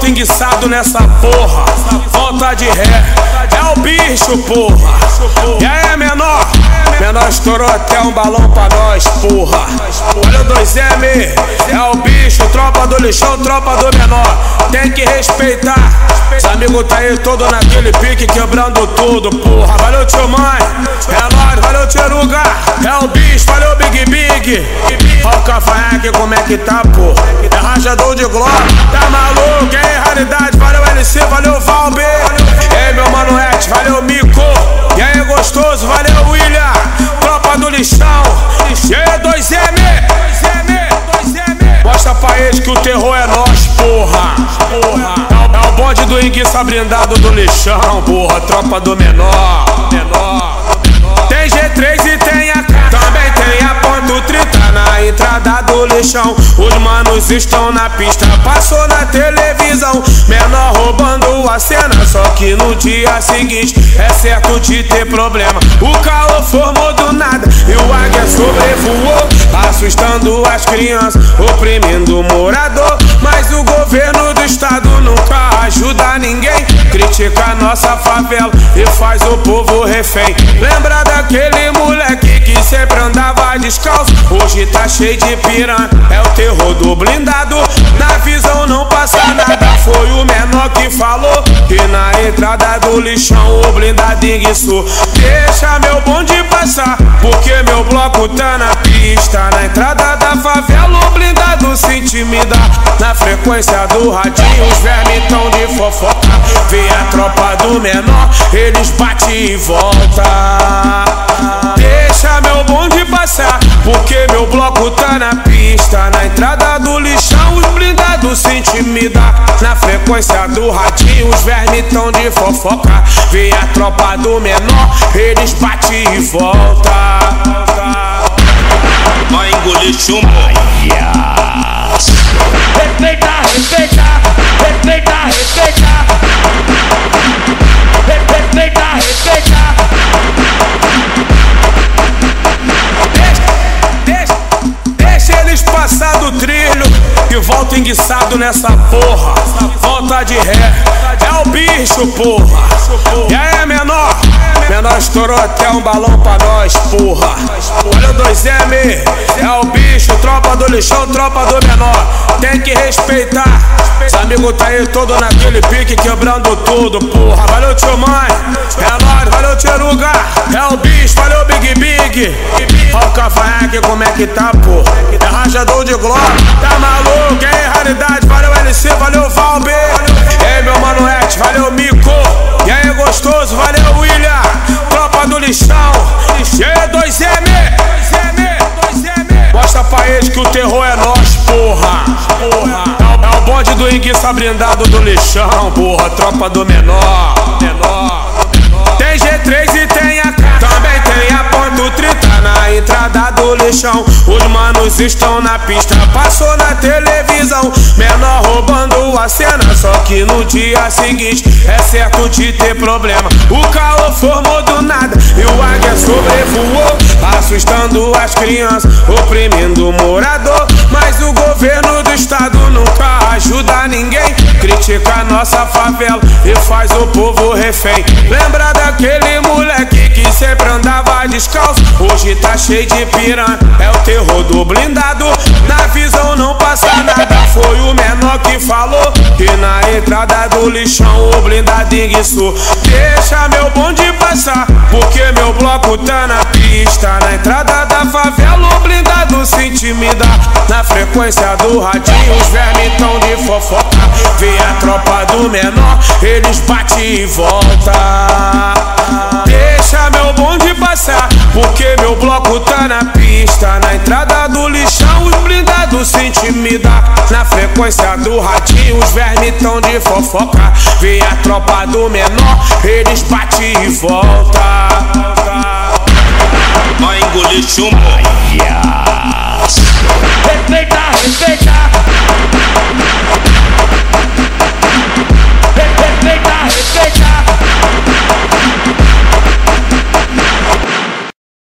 volta enguiçado nessa porra. Volta de ré, é o bicho, porra. E aí, menor? Menor estourou até um balão pra nós, porra. Olha o 2M, é o bicho, tropa do lixão, tropa do menor. Tem que respeitar. Os amigos tá aí todo naquele pique, quebrando tudo, porra. Valeu, tio mãe, é nóis, valeu, tio É o bicho, valeu, Big Big. Olha o cavanhaque, como é que tá, porra? É rajador de glória, tá maluco, raridade. Valeu, LC, valeu, Valber. Ei, meu mano, Et, valeu, Mico. E aí, gostoso, valeu, William. Tropa do lixão, e aí, 2M. Mostra pra eles que o terror é nós, porra. É o bonde do enguiça brindado do lixão, porra. Tropa do menor. menor. Tem G3 e tem a K. Também tem a ponto 30 na entrada do lixão. Os manos estão na pista, passou na televisão. Menor roubando a cena, só que no dia seguinte é certo de ter problema. O calor formou do nada e o águia sobrevoou, assustando as crianças, oprimindo o morador. Critica nossa favela e faz o povo refém. Lembra daquele moleque que sempre andava descalço? Hoje tá cheio de piranha, é o terror do blindado. Na visão não passa nada, foi o menor que falou. E na entrada do lixão o blindado enguiçou. Deixa meu bonde passar, porque meu bloco tá na pista. Na entrada da favela o blindado se intimida. Na frequência do radinho os vermes tão de fofoca. Vem a tropa do menor, eles bate e volta. Deixa meu bonde passar, porque meu bloco tá na pista. Na entrada se intimida. Na frequência do radinho, os vermes tão de fofoca. Vem a tropa do menor, eles bate e volta. Vai engolir chumbo. Respeita, respeita, e volta enguiçado nessa porra. Volta de ré, é o bicho, porra. E aí, menor? Menor estourou até um balão pra nós, porra. Olha o 2M, é o bicho, tropa do lixão, tropa do menor. Tem que respeitar. Os amigos tá aí todo naquele pique, quebrando tudo, porra. Valeu, tio mãe, é nóis, valeu, tio É o bicho, valeu, Big Big. Cavanhaque, como é que tá, porra? É rajador de glória, tá maluco, é raridade. Valeu, LC, valeu, Valber. Ei, meu mano, valeu, Mico. E aí, gostoso, valeu, William. Tropa do lixão, e aí, 2M. Mostra pra eles que o terror é nós, porra. O- É o bonde do enguiça brindado do lixão, porra. Tropa do menor. menor. Lixão. Os manos estão na pista, passou na televisão. Menor roubando a cena, só que no dia seguinte é certo de ter problema. O calor formou do nada e o águia sobrevoou, assustando as crianças, oprimindo o morador. Mas o governo do estado nunca ajuda ninguém. Critica nossa favela e faz o povo refém. Lembra daquele moleque que sempre andava descalço? Hoje tá cheio de piranha, é o terror do blindado. Na visão não passa nada, foi o menor que falou. E na entrada do lixão o blindado enguiçou. Deixa meu bonde passar, porque meu bloco tá na pista. Na entrada da favela o blindado se intimida. Na frequência do radinho os vermes tão de fofoca. Vem a tropa do menor, eles bate e volta. Meu bonde passar, porque meu bloco tá na pista. Na entrada do lixão, os blindados se intimida. Na frequência do radinho, os vermes tão de fofoca. Vem a tropa do menor, eles bate e volta. Vai engolir chumbo.